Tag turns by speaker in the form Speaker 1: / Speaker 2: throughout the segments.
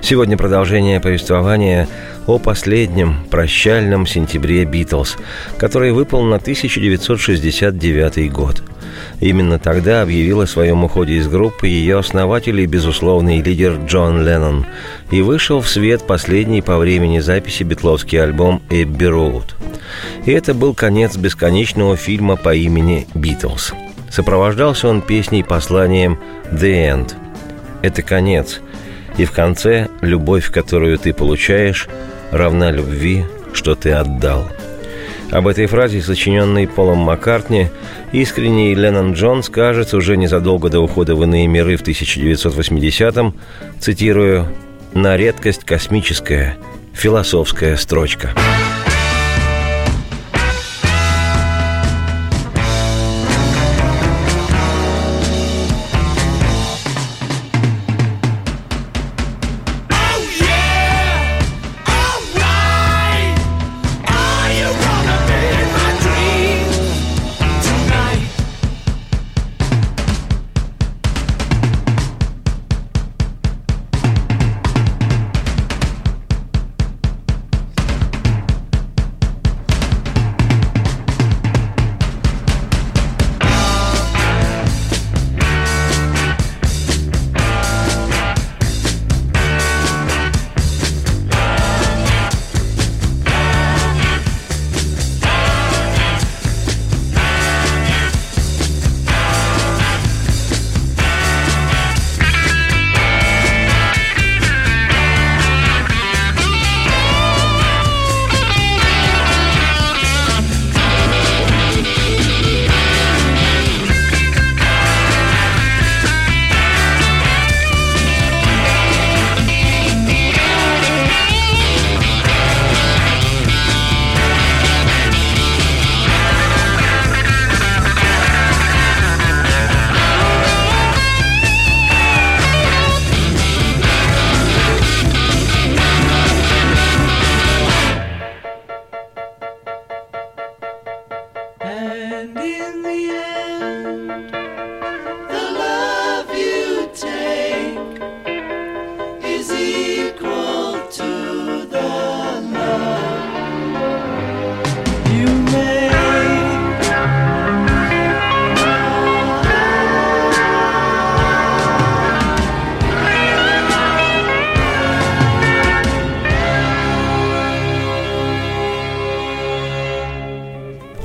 Speaker 1: Сегодня продолжение повествования о последнем прощальном сентябре «Битлз», который выпал на 1969 год. Именно тогда объявил о своем уходе из группы ее основатель и безусловный лидер Джон Леннон, и вышел в свет последний по времени записи битловский альбом «Эбби Роуд». И это был конец бесконечного фильма по имени «Битлз». Сопровождался он песней-посланием «The End». Это конец. И в конце любовь, которую ты получаешь, равна любви, что ты отдал. Об этой фразе, сочиненной Полом Маккартни, искренний Леннон Джон скажет уже незадолго до ухода в иные миры в 1980-м, цитирую, «на редкость космическая, философская строчка».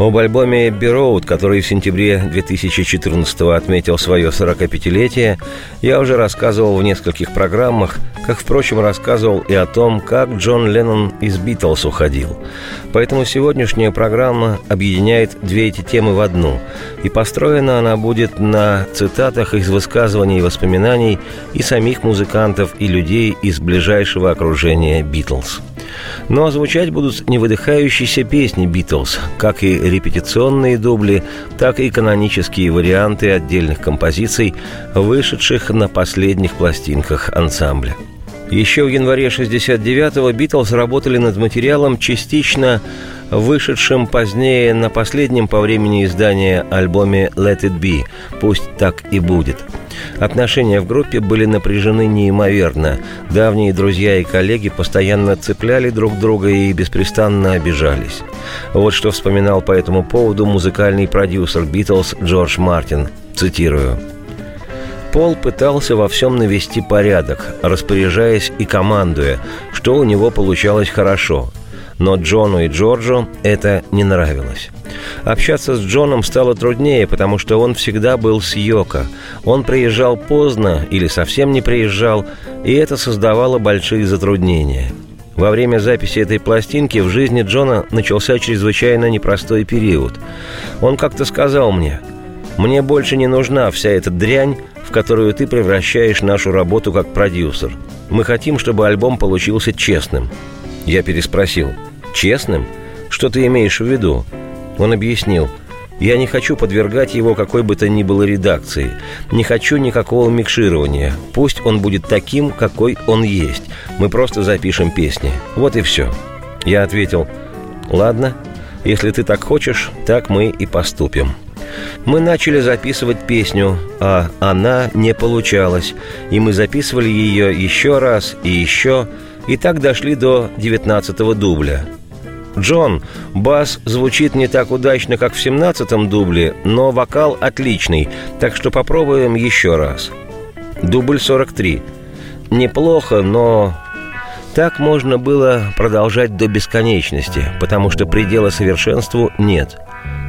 Speaker 1: Об альбоме «Эбби Роуд», который в сентябре 2014 отметил свое 45-летие, я уже рассказывал в нескольких программах, как, впрочем, рассказывал и о том, как Джон Леннон из «Битлз» уходил. Поэтому сегодняшняя программа объединяет две эти темы в одну, и построена она будет на цитатах из высказываний и воспоминаний и самих музыкантов, и людей из ближайшего окружения «Битлз». Но звучать будут невыдыхающиеся песни «Битлз», как и репетиционные дубли, так и канонические варианты отдельных композиций, вышедших на последних пластинках ансамбля. Еще в январе 69-го «Битлз» работали над материалом, частично вышедшим позднее на последнем по времени издания альбоме «Let It Be» «Пусть так и будет». Отношения в группе были напряжены неимоверно. Давние друзья и коллеги постоянно цепляли друг друга и беспрестанно обижались. Вот что вспоминал по этому поводу музыкальный продюсер «Битлз» Джордж Мартин. Цитирую. Пол пытался во всем навести порядок, распоряжаясь и командуя, что у него получалось хорошо – но Джону и Джорджу это не нравилось. Общаться с Джоном стало труднее, потому что он всегда был с Йоко. Он приезжал поздно или совсем не приезжал, и это создавало большие затруднения. Во время записи этой пластинки в жизни Джона начался чрезвычайно непростой период. Он как-то сказал мне, «Мне больше не нужна вся эта дрянь, в которую ты превращаешь нашу работу как продюсер. Мы хотим, чтобы альбом получился честным». Я переспросил – Честным? Что ты имеешь в виду? Он объяснил. Я не хочу подвергать его какой бы то ни было редакции. Не хочу никакого микширования. Пусть он будет таким, какой он есть. Мы просто запишем песни. Вот и все. Я ответил, ладно, если ты так хочешь, так мы и поступим. Мы начали записывать песню, а она не получалась, и мы записывали ее еще раз и еще, и так дошли до девятнадцатого дубля. Джон, бас звучит не так удачно, как в семнадцатом дубле, но вокал отличный, так что попробуем еще раз. Дубль 43. Неплохо, но так можно было продолжать до бесконечности, потому что предела совершенству нет.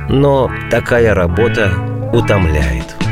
Speaker 1: Но такая работа утомляет.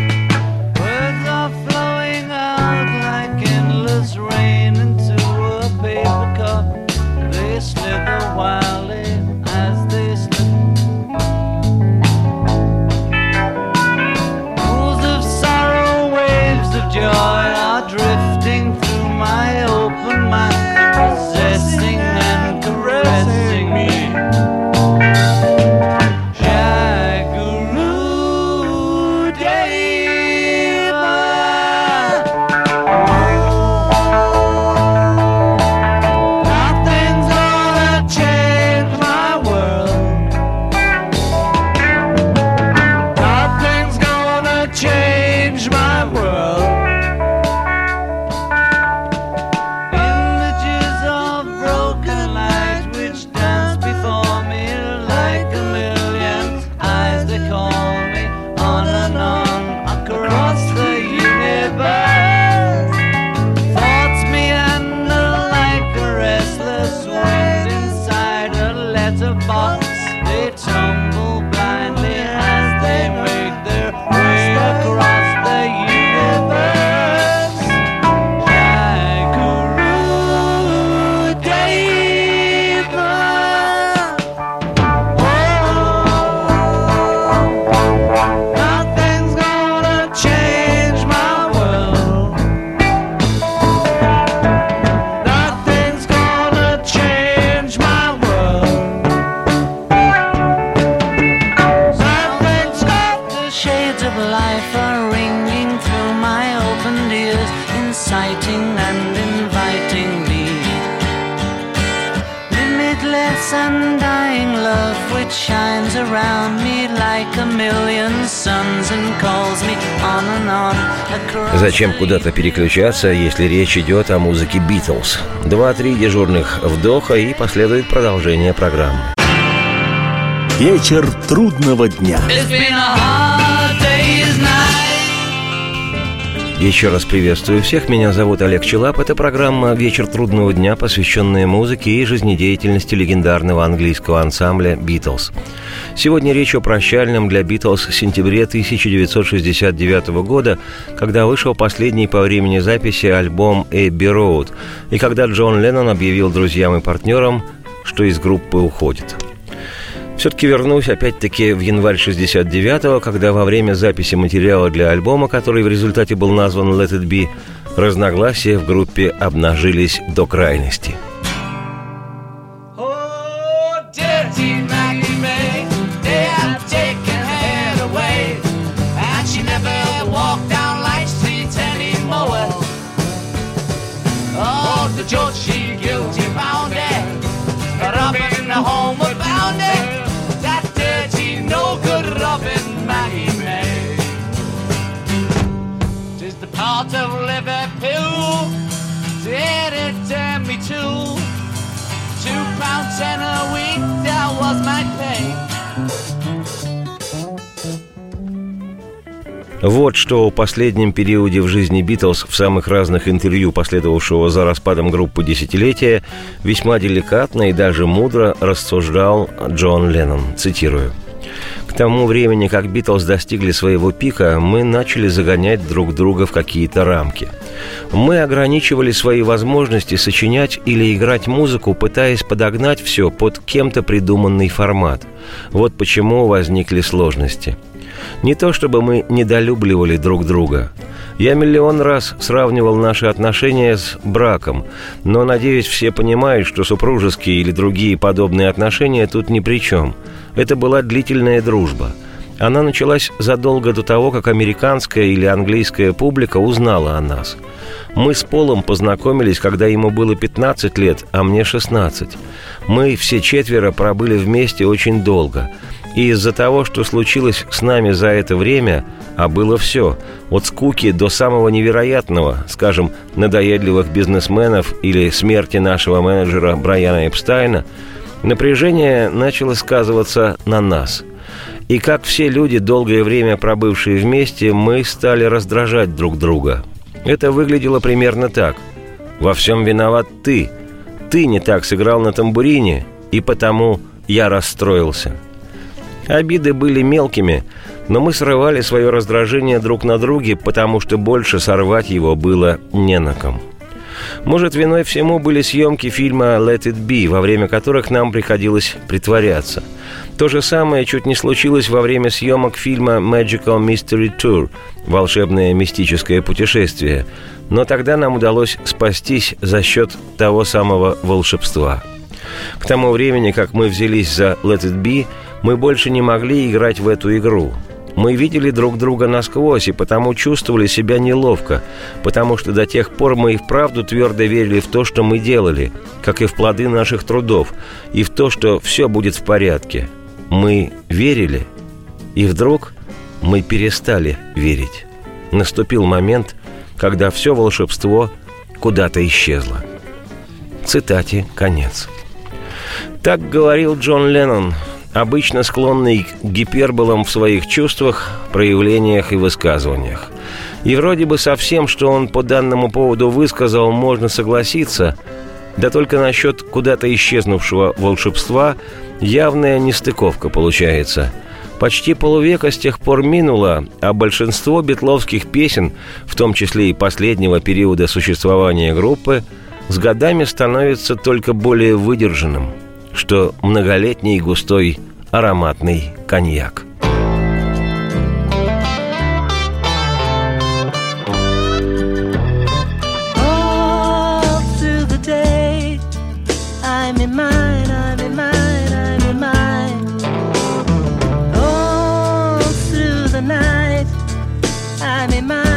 Speaker 1: Зачем куда-то переключаться, если речь идет о музыке Битлз? Два-три дежурных вдоха и последует продолжение программы.
Speaker 2: Вечер трудного дня.
Speaker 1: Еще раз приветствую всех. Меня зовут Олег Челап. Это программа «Вечер трудного дня», посвященная музыке и жизнедеятельности легендарного английского ансамбля «Битлз». Сегодня речь о прощальном для «Битлз» сентябре 1969 года, когда вышел последний по времени записи альбом «Эбби Роуд», и когда Джон Леннон объявил друзьям и партнерам, что из группы уходит – все-таки вернусь опять-таки в январь 69-го, когда во время записи материала для альбома, который в результате был назван «Let It Be», разногласия в группе обнажились до крайности – George, ten a week? That was my pay. Вот что о последнем периоде в жизни Битлз в самых разных интервью, последовавшего за распадом группы десятилетия, весьма деликатно и даже мудро рассуждал Джон Леннон. Цитирую. К тому времени, как Битлз достигли своего пика, мы начали загонять друг друга в какие-то рамки. Мы ограничивали свои возможности сочинять или играть музыку, пытаясь подогнать все под кем-то придуманный формат. Вот почему возникли сложности. Не то чтобы мы недолюбливали друг друга. Я миллион раз сравнивал наши отношения с браком, но, надеюсь, все понимают, что супружеские или другие подобные отношения тут ни при чем – это была длительная дружба. Она началась задолго до того, как американская или английская публика узнала о нас. Мы с Полом познакомились, когда ему было 15 лет, а мне 16. Мы все четверо пробыли вместе очень долго. И из-за того, что случилось с нами за это время, а было все, от скуки до самого невероятного, скажем, надоедливых бизнесменов или смерти нашего менеджера Брайана Эпстайна, напряжение начало сказываться на нас – и как все люди, долгое время пробывшие вместе, мы стали раздражать друг друга. Это выглядело примерно так. «Во всем виноват ты. Ты не так сыграл на тамбурине, и потому я расстроился». Обиды были мелкими, но мы срывали свое раздражение друг на друге, потому что больше сорвать его было не на ком. Может, виной всему были съемки фильма «Let it be», во время которых нам приходилось притворяться – то же самое чуть не случилось во время съемок фильма Magical Mystery Tour – «Волшебное мистическое путешествие», но тогда нам удалось спастись за счет того самого волшебства. К тому времени, как мы взялись за Let It Be, мы больше не могли играть в эту игру. Мы видели друг друга насквозь и потому чувствовали себя неловко, потому что до тех пор мы и вправду твердо верили в то, что мы делали, как и в плоды наших трудов, и в то, что все будет в порядке – мы верили, и вдруг мы перестали верить. Наступил момент, когда все волшебство куда-то исчезло. Цитате конец. Так говорил Джон Леннон, обычно склонный к гиперболам в своих чувствах, проявлениях и высказываниях. И вроде бы со всем, что он по данному поводу высказал, можно согласиться, да только насчет куда-то исчезнувшего волшебства явная нестыковка получается. Почти полувека с тех пор минуло, а большинство битловских песен, в том числе и последнего периода существования группы, с годами становится только более выдержанным, что многолетний густой ароматный коньяк – О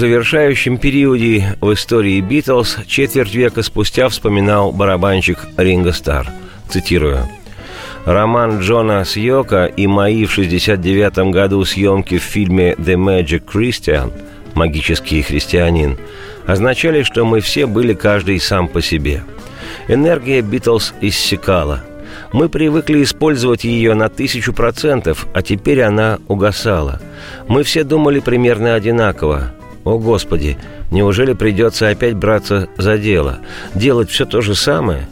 Speaker 1: завершающем периоде в истории Битлз четверть века спустя вспоминал барабанщик Ринго Стар. Цитирую. Роман Джона Сьока и мои в 69 году съемки в фильме «The Magic Christian» «Магический христианин» означали, что мы все были каждый сам по себе. Энергия Битлз иссякала. Мы привыкли использовать ее на тысячу процентов, а теперь она угасала. Мы все думали примерно одинаково. О, Господи, неужели придется опять браться за дело? Делать все то же самое?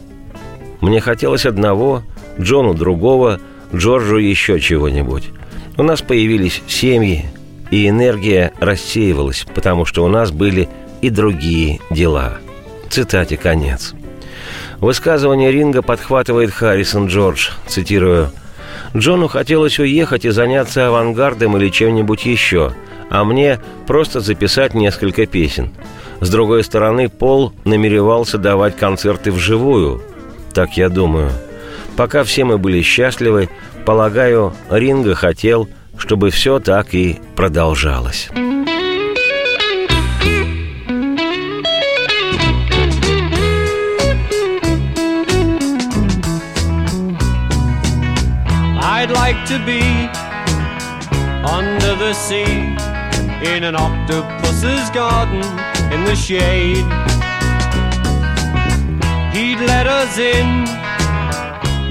Speaker 1: Мне хотелось одного, Джону другого, Джорджу еще чего-нибудь. У нас появились семьи, и энергия рассеивалась, потому что у нас были и другие дела. Цитате конец. Высказывание Ринга подхватывает Харрисон Джордж, цитирую, «Джону хотелось уехать и заняться авангардом или чем-нибудь еще, а мне просто записать несколько песен. С другой стороны, Пол намеревался давать концерты вживую. Так я думаю. Пока все мы были счастливы, полагаю, Ринга хотел, чтобы все так и продолжалось».
Speaker 3: I'd like to be under the sea in an octopus's garden in the shade. He'd let us in,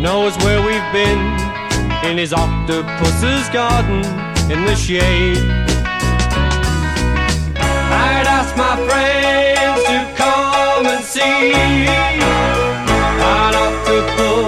Speaker 3: knows where we've been in his octopus's garden in the shade. I'd ask my friends to come and see an octopus's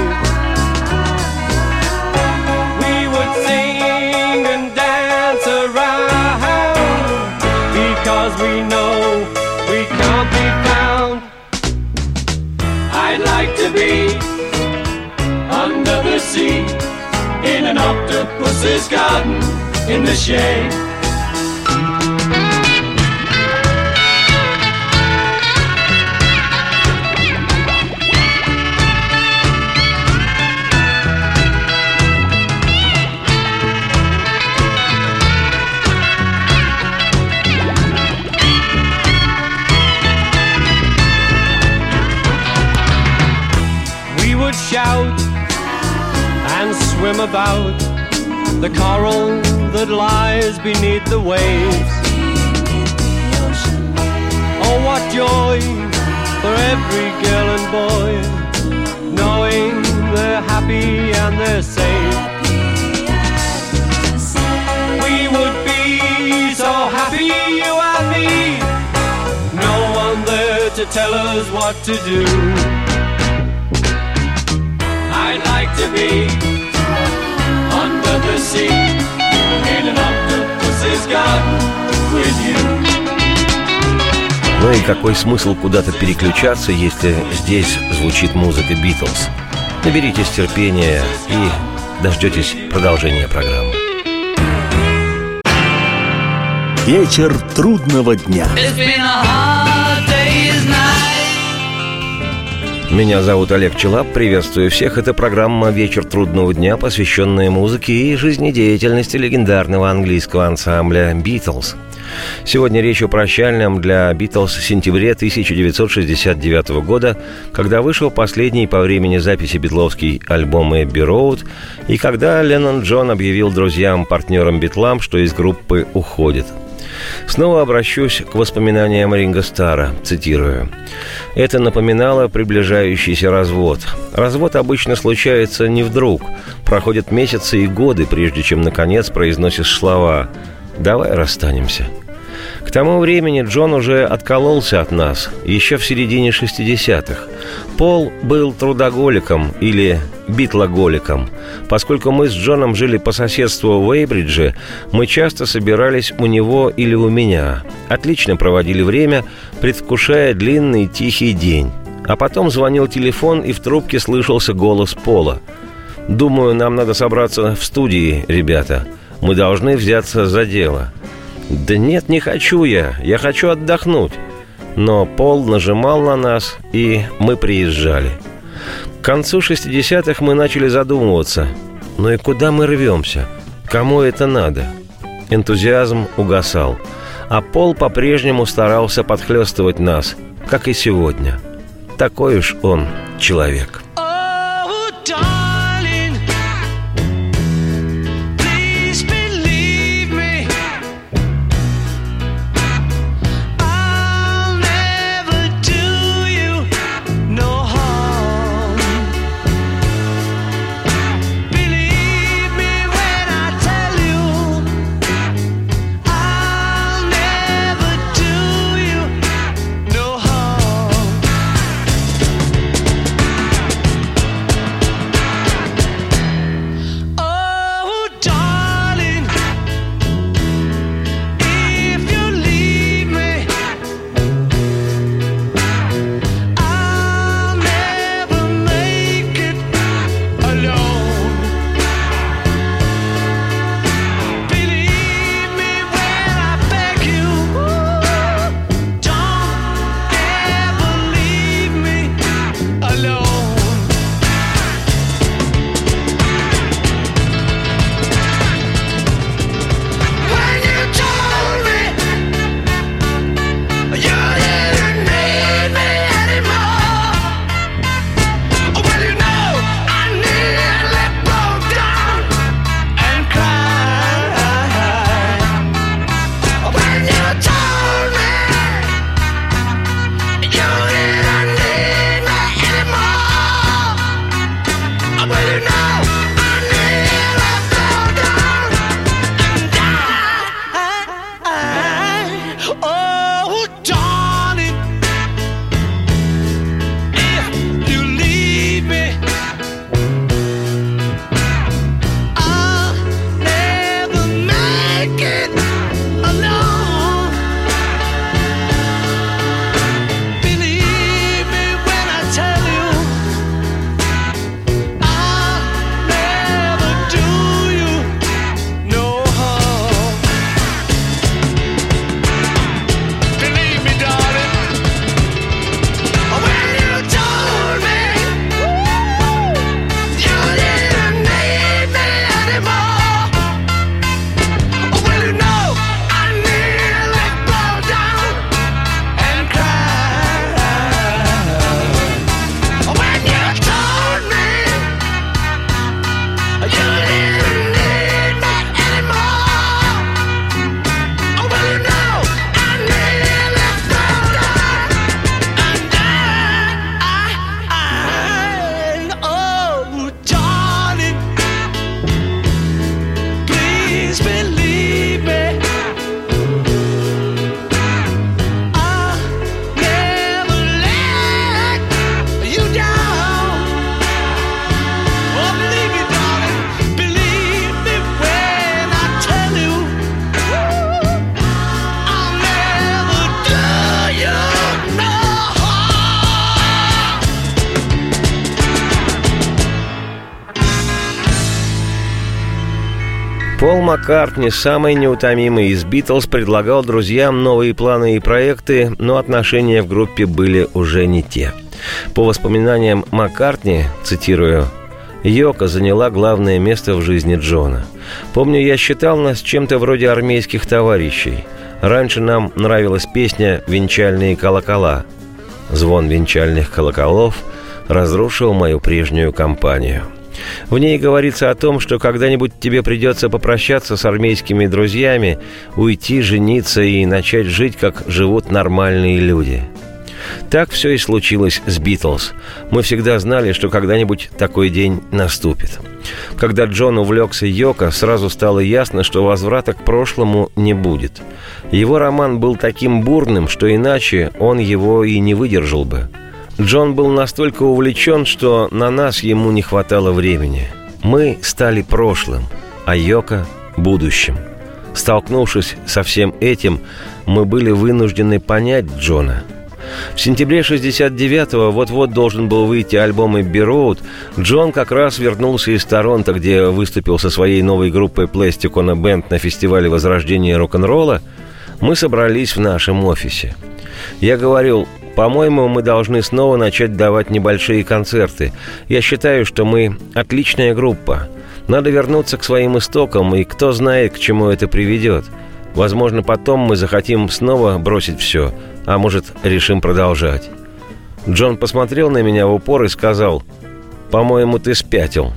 Speaker 3: An octopus's garden in the shade. About the coral that lies beneath the waves. Oh, what joy for every girl and boy, knowing they're happy and they're safe. We would be so happy, you and me. No one there to tell us what to do. I'd like to be sea in an octopus's garden with you.
Speaker 1: Ну и какой смысл куда-то переключаться, если здесь звучит музыка Битлз? Наберитесь терпения и дождетесь продолжения программы.
Speaker 2: Вечер трудного дня.
Speaker 4: It's been a hard day's night.
Speaker 1: Меня зовут Олег Челап, приветствую всех. Это программа «Вечер трудного дня», посвященная музыке и жизнедеятельности легендарного английского ансамбля «Битлз». Сегодня речь о прощальном для «Битлз» сентябре 1969 года, когда вышел последний по времени записи битловский альбом «Эбби Роуд», и когда Леннон Джон объявил друзьям, партнерам Битлам, что из группы уходит – Снова обращусь к воспоминаниям Ринга Стара, цитирую. «Это напоминало приближающийся развод. Развод обычно случается не вдруг. Проходят месяцы и годы, прежде чем, наконец, произносишь слова «давай расстанемся». К тому времени Джон уже откололся от нас, еще в середине 60-х. Пол был трудоголиком или битлоголиком. Поскольку мы с Джоном жили по соседству в Эйбридже, мы часто собирались у него или у меня. Отлично проводили время, предвкушая длинный тихий день. А потом звонил телефон, и в трубке слышался голос Пола. «Думаю, нам надо собраться в студии, ребята. Мы должны взяться за дело». «Да нет, не хочу я. Я хочу отдохнуть».
Speaker 4: Но Пол нажимал на нас, и мы приезжали. К концу 60-х мы начали задумываться, ну и куда мы рвемся? Кому это надо? Энтузиазм угасал, а Пол по-прежнему старался подхлестывать нас, как и сегодня. Такой уж он человек. Маккартни, самый неутомимый из Битлз, предлагал друзьям новые планы и проекты, но отношения в группе были уже не те. По воспоминаниям Маккартни, цитирую, «Йока заняла главное место в жизни Джона. Помню, я считал нас чем-то вроде армейских товарищей. Раньше нам нравилась песня «Венчальные колокола». Звон венчальных колоколов разрушил мою прежнюю компанию. В ней говорится о том, что когда-нибудь тебе придется попрощаться с армейскими друзьями, уйти, жениться и начать жить, как живут нормальные люди. Так все и случилось с «Битлз». Мы всегда знали, что когда-нибудь такой день наступит. Когда Джон увлекся Йоко, сразу стало ясно, что возврата к прошлому не будет. Его роман был таким бурным, что иначе он его и не выдержал бы. Джон был настолько увлечен, что на нас ему не хватало времени. Мы стали прошлым, а Йока – будущим. Столкнувшись со всем этим, мы были вынуждены понять Джона. В сентябре 69-го вот-вот должен был выйти альбом «Эбби Роуд». Джон как раз вернулся из Торонто, где выступил со своей новой группой a Band на фестивале возрождения рок-н-ролла. Мы собрались в нашем офисе.
Speaker 1: Я говорил, по-моему, мы должны снова начать давать небольшие концерты. Я считаю, что мы отличная группа. Надо вернуться к своим истокам, и кто знает, к чему это приведет. Возможно, потом мы захотим снова бросить все, а может, решим продолжать. Джон посмотрел на меня в упор и сказал, «По-моему, ты спятил.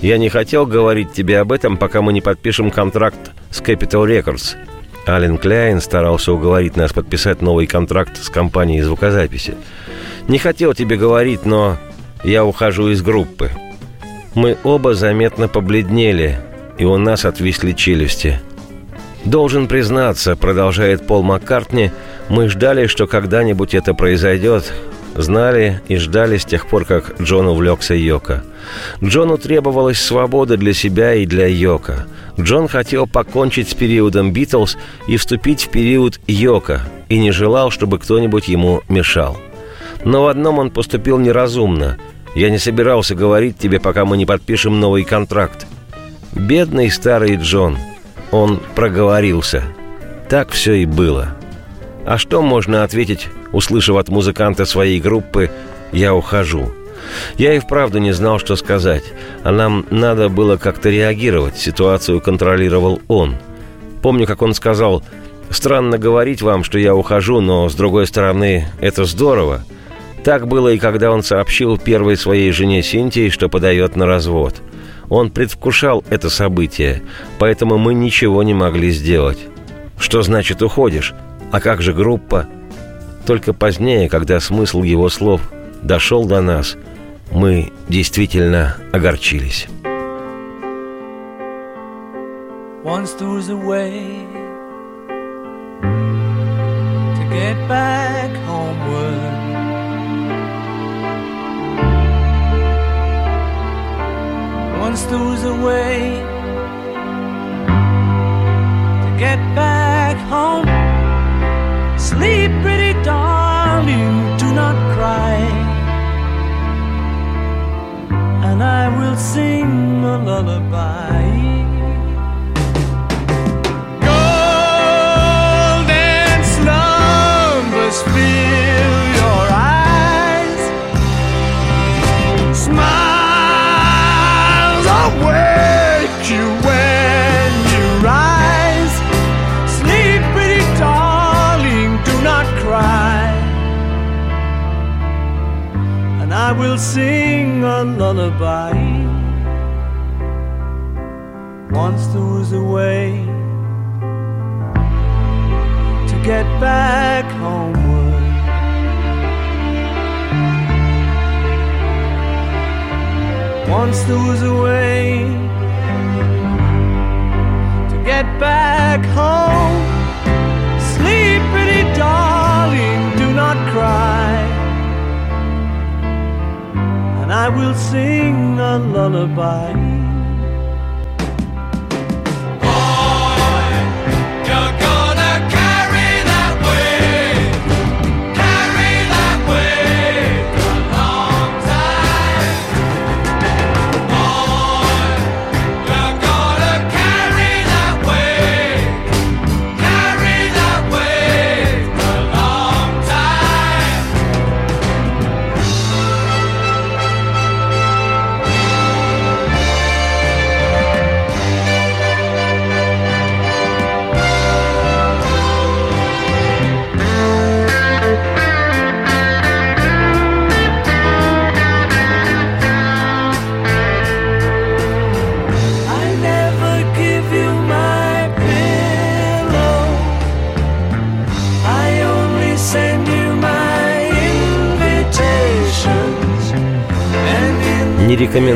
Speaker 1: Я не хотел говорить тебе об этом, пока мы не подпишем контракт с Capital Records». Ален Кляйн старался уговорить нас подписать новый контракт с компанией звукозаписи. «Не хотел тебе говорить, но я ухожу из группы». Мы оба заметно побледнели, и у нас отвисли челюсти. «Должен признаться», — продолжает Пол Маккартни, «мы ждали, что когда-нибудь это произойдет, знали и ждали с тех пор, как Джон увлекся Йоко. Джону требовалась свобода для себя и для Йока. Джон хотел покончить с периодом Битлз и вступить в период Йока, и не желал, чтобы кто-нибудь ему мешал. Но в одном он поступил неразумно. Я не собирался говорить тебе, пока мы не подпишем новый контракт. Бедный старый Джон. Он проговорился. Так все и было. А что можно ответить, услышав от музыканта своей группы «Я ухожу»? Я и вправду не знал, что сказать, а нам надо было как-то реагировать, ситуацию контролировал он. Помню, как он сказал, «Странно говорить вам, что я ухожу, но, с другой стороны, это здорово». Так было и когда он сообщил первой своей жене Синтии, что подает на развод. Он предвкушал это событие, поэтому мы ничего не могли сделать. Что значит уходишь? А как же группа? Только позднее, когда смысл его слов дошел до нас – мы действительно огорчились. Once there was a way to get back homeward. Once there was a way to get back home. Sleep, pretty darling, do not cry and I will sing a lullaby. Golden will sing a lullaby. Once there was a way to get back homeward. Once there was a way to get back home. Sleep, pretty darling, do not cry. I will sing a lullaby.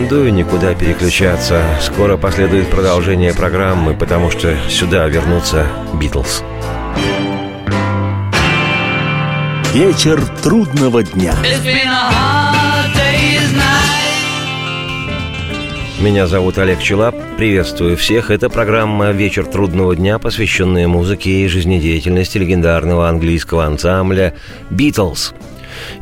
Speaker 1: Рекомендую никуда переключаться. Скоро последует продолжение программы, потому что сюда вернутся Битлз.
Speaker 2: Вечер трудного дня.
Speaker 1: Меня зовут Олег Челап. Приветствую всех. Это программа «Вечер трудного дня», посвященная музыке и жизнедеятельности легендарного английского ансамбля «Битлз».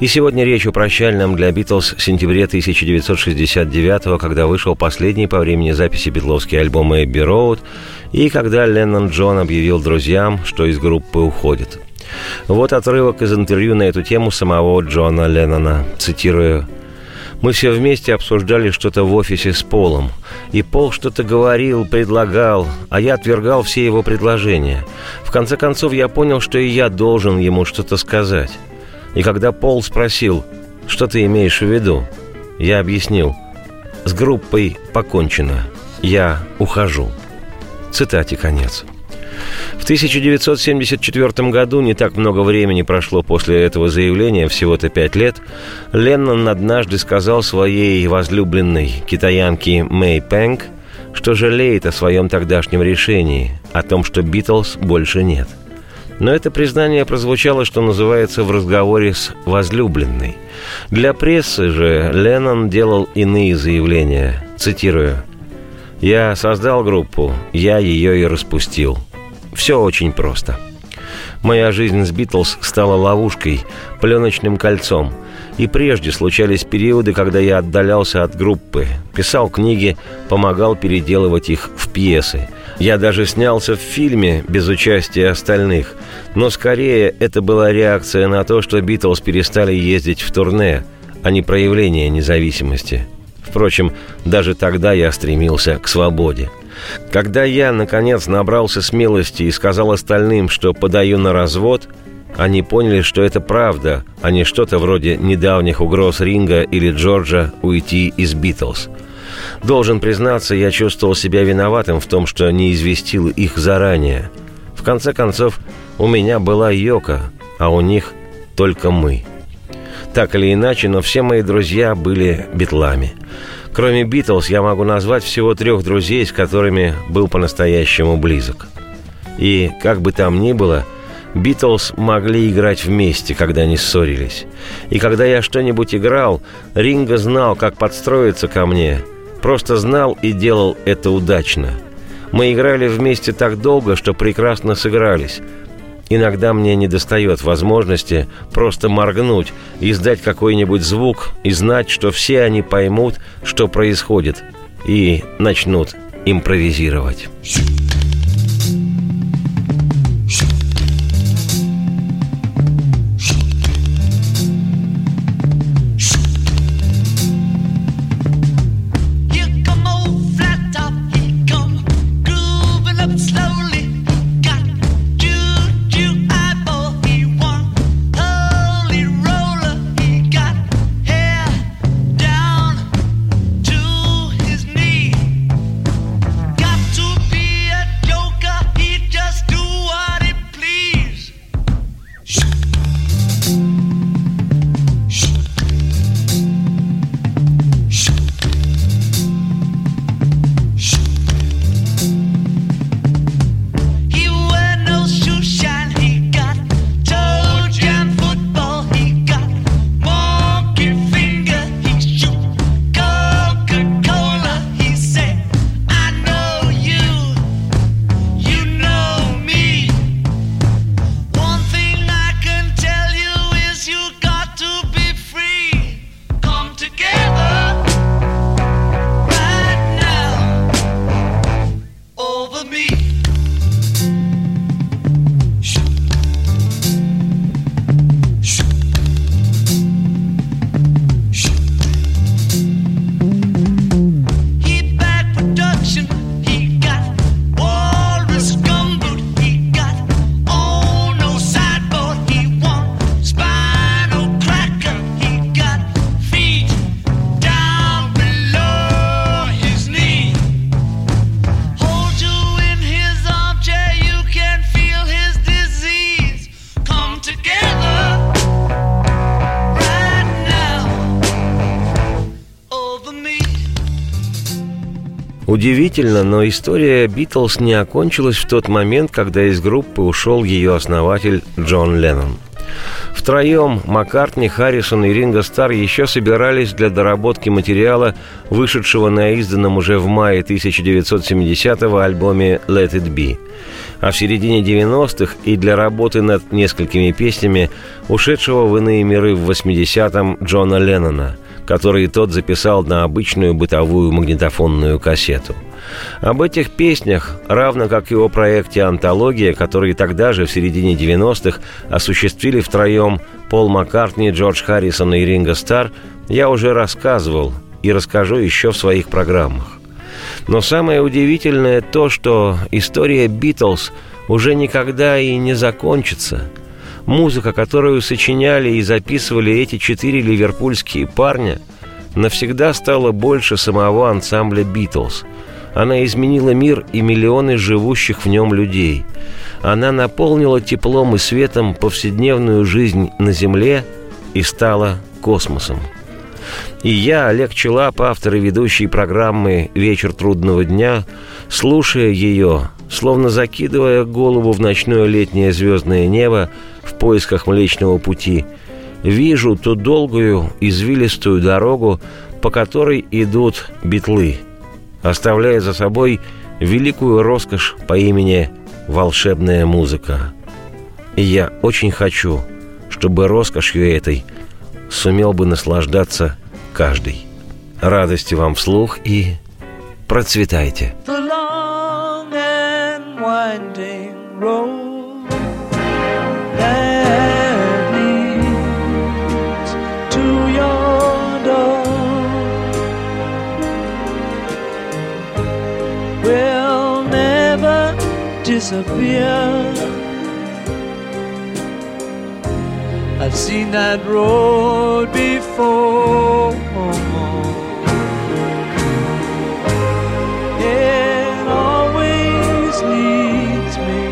Speaker 1: И сегодня речь о прощальном для Битлз сентябре 1969 когда вышел последний по времени записи битловский альбом «Эбби Роуд», и когда Леннон Джон объявил друзьям, что из группы уходит. Вот отрывок из интервью на эту тему самого Джона Леннона. Цитирую. Мы все вместе обсуждали что-то в офисе с Полом. И Пол что-то говорил, предлагал, а я отвергал все его предложения. В конце концов, я понял, что и я должен ему что-то сказать. И когда Пол спросил, что ты имеешь в виду, я объяснил, с группой покончено, я ухожу. Цитате конец. В 1974 году, не так много времени прошло после этого заявления, всего-то пять лет, Леннон однажды сказал своей возлюбленной китаянке Мэй Пэнк, что жалеет о своем тогдашнем решении, о том, что Битлз больше нет. Но это признание прозвучало, что называется, в разговоре с возлюбленной. Для прессы же Леннон делал иные заявления, цитирую – я создал группу, я ее и распустил. Все очень просто. Моя жизнь с Битлз стала ловушкой, пленочным кольцом. И прежде случались периоды, когда я отдалялся от группы, писал книги, помогал переделывать их в пьесы. Я даже снялся в фильме без участия остальных. Но скорее это была реакция на то, что Битлз перестали ездить в турне, а не проявление независимости. Впрочем, даже тогда я стремился к свободе. Когда я, наконец, набрался смелости и сказал остальным, что подаю на развод, они поняли, что это правда, а не что-то вроде недавних угроз Ринга или Джорджа уйти из Битлз. Должен признаться, я чувствовал себя виноватым в том, что не известил их заранее. В конце концов, у меня была Йока, а у них только мы. Так или иначе, но все мои друзья были битлами – Кроме Битлз, я могу назвать всего трех друзей, с которыми был по-настоящему близок. И, как бы там ни было, Битлз могли играть вместе, когда они ссорились. И когда я что-нибудь играл, Ринго знал, как подстроиться ко мне. Просто знал и делал это удачно. Мы играли вместе так долго, что прекрасно сыгрались. Иногда мне недостает возможности просто моргнуть, издать какой-нибудь звук и знать, что все они поймут, что происходит, и начнут импровизировать. Удивительно, но история Битлз не окончилась в тот момент, когда из группы ушел ее основатель Джон Леннон. Втроем Маккартни, Харрисон и Ринго Стар еще собирались для доработки материала, вышедшего на изданном уже в мае 1970-го альбоме «Let It Be». А в середине 90-х и для работы над несколькими песнями ушедшего в иные миры в 80-м Джона Леннона – который тот записал на обычную бытовую магнитофонную кассету – Об этих песнях, равно как и о проекте «Антология», который тогда же, в середине 90-х, осуществили втроем Пол Маккартни, Джордж Харрисон и Ринго Стар, я уже рассказывал и расскажу еще в своих программах. Но самое удивительное то, что история «Битлз» уже никогда и не закончится. Музыка, которую сочиняли и записывали эти четыре ливерпульские парня, навсегда стала больше самого ансамбля «Битлз», она изменила мир и миллионы живущих в нем людей. Она наполнила теплом и светом повседневную жизнь на Земле и стала космосом. И я, Олег Челап, автор и ведущий программы «Вечер трудного дня», слушая ее, словно закидывая голову в ночное летнее звездное небо в поисках Млечного Пути, вижу ту долгую, извилистую дорогу, по которой идут битлы – оставляя за собой великую роскошь по имени «волшебная музыка». И я очень хочу, чтобы роскошью этой сумел бы наслаждаться каждый. Радости вам вслух и процветайте.
Speaker 4: The long and winding road disappear. I've seen that road before. It always leads me.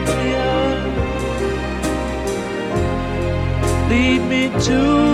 Speaker 4: Lead me to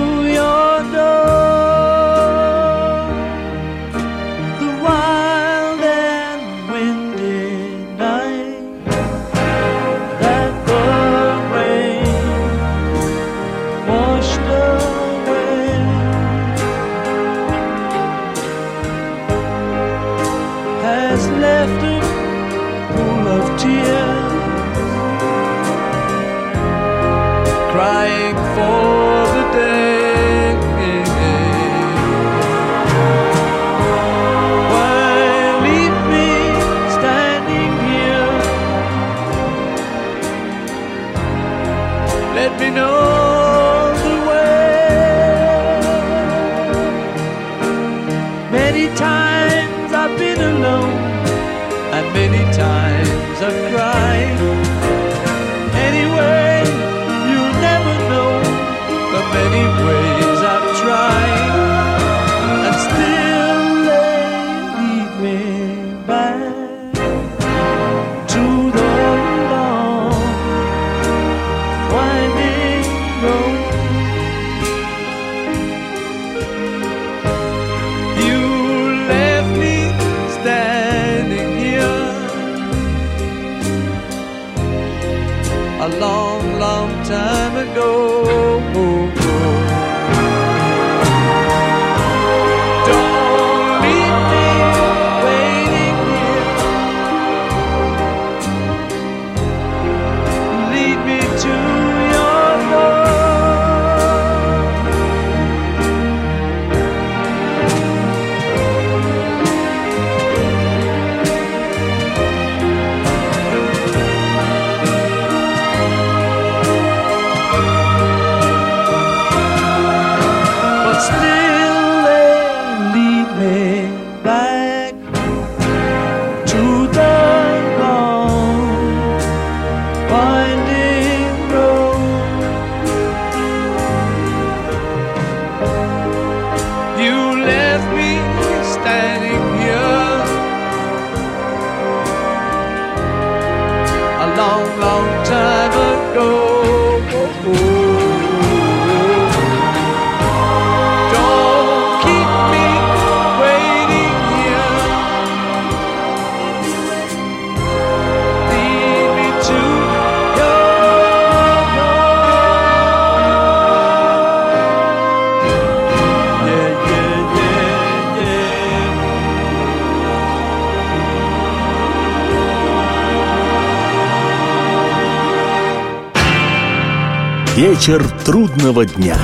Speaker 2: Вечер трудного дня.